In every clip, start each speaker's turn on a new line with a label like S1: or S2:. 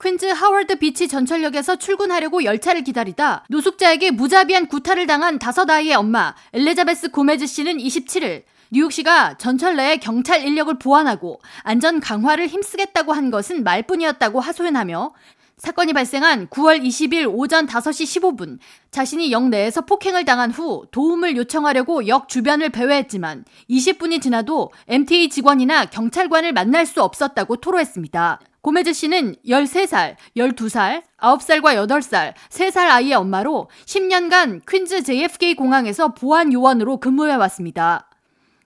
S1: 퀸즈 하워드 비치 전철역에서 출근하려고 열차를 기다리다 노숙자에게 무자비한 구타를 당한 다섯 아이의 엄마 엘리자베스 고메즈 씨는 27일 뉴욕시가 전철 내에 경찰 인력을 보완하고 안전 강화를 힘쓰겠다고 한 것은 말뿐이었다고 하소연하며 사건이 발생한 9월 20일 오전 5시 15분 자신이 역 내에서 폭행을 당한 후 도움을 요청하려고 역 주변을 배회했지만 20분이 지나도 MTA 직원이나 경찰관을 만날 수 없었다고 토로했습니다. 고메즈 씨는 13살, 12살, 9살과 8살, 3살 아이의 엄마로 10년간 퀸즈 JFK 공항에서 보안 요원으로 근무해 왔습니다.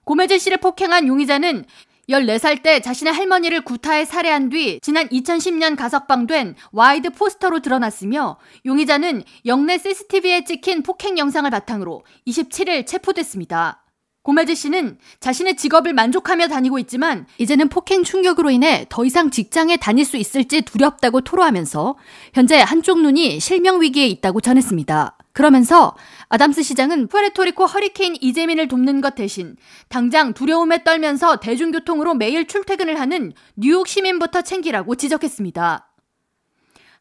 S1: 고메즈 씨를 폭행한 용의자는 14살 때 자신의 할머니를 구타해 살해한 뒤 지난 2010년 가석방된 와히드 포스터로 드러났으며 용의자는 역내 CCTV에 찍힌 폭행 영상을 바탕으로 27일 체포됐습니다. 고메즈 씨는 자신의 직업을 만족하며 다니고 있지만 이제는 폭행 충격으로 인해 더 이상 직장에 다닐 수 있을지 두렵다고 토로하면서 현재 한쪽 눈이 실명 위기에 있다고 전했습니다. 그러면서 아담스 시장은 푸에르토리코 허리케인 이재민을 돕는 것 대신 당장 두려움에 떨면서 대중교통으로 매일 출퇴근을 하는 뉴욕 시민부터 챙기라고 지적했습니다.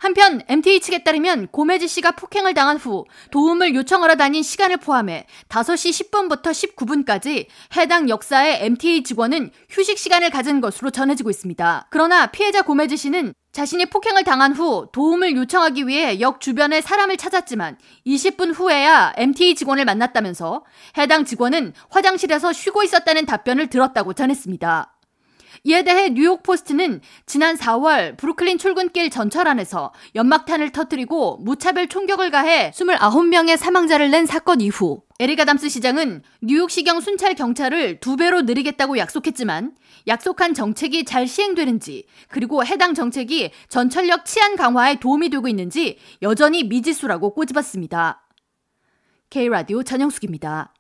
S1: 한편 MTA 측에 따르면 고메지 씨가 폭행을 당한 후 도움을 요청하러 다닌 시간을 포함해 5시 10분부터 19분까지 해당 역사의 MTA 직원은 휴식 시간을 가진 것으로 전해지고 있습니다. 그러나 피해자 고메지 씨는 자신이 폭행을 당한 후 도움을 요청하기 위해 역 주변에 사람을 찾았지만 20분 후에야 MTA 직원을 만났다면서 해당 직원은 화장실에서 쉬고 있었다는 답변을 들었다고 전했습니다. 이에 대해 뉴욕 포스트는 지난 4월 브루클린 출근길 전철 안에서 연막탄을 터뜨리고 무차별 총격을 가해 29명의 사망자를 낸 사건 이후 에릭 아담스 시장은 뉴욕시경 순찰 경찰을 두 배로 늘리겠다고 약속했지만 약속한 정책이 잘 시행되는지 그리고 해당 정책이 전철역 치안 강화에 도움이 되고 있는지 여전히 미지수라고 꼬집었습니다. K라디오 전영숙입니다.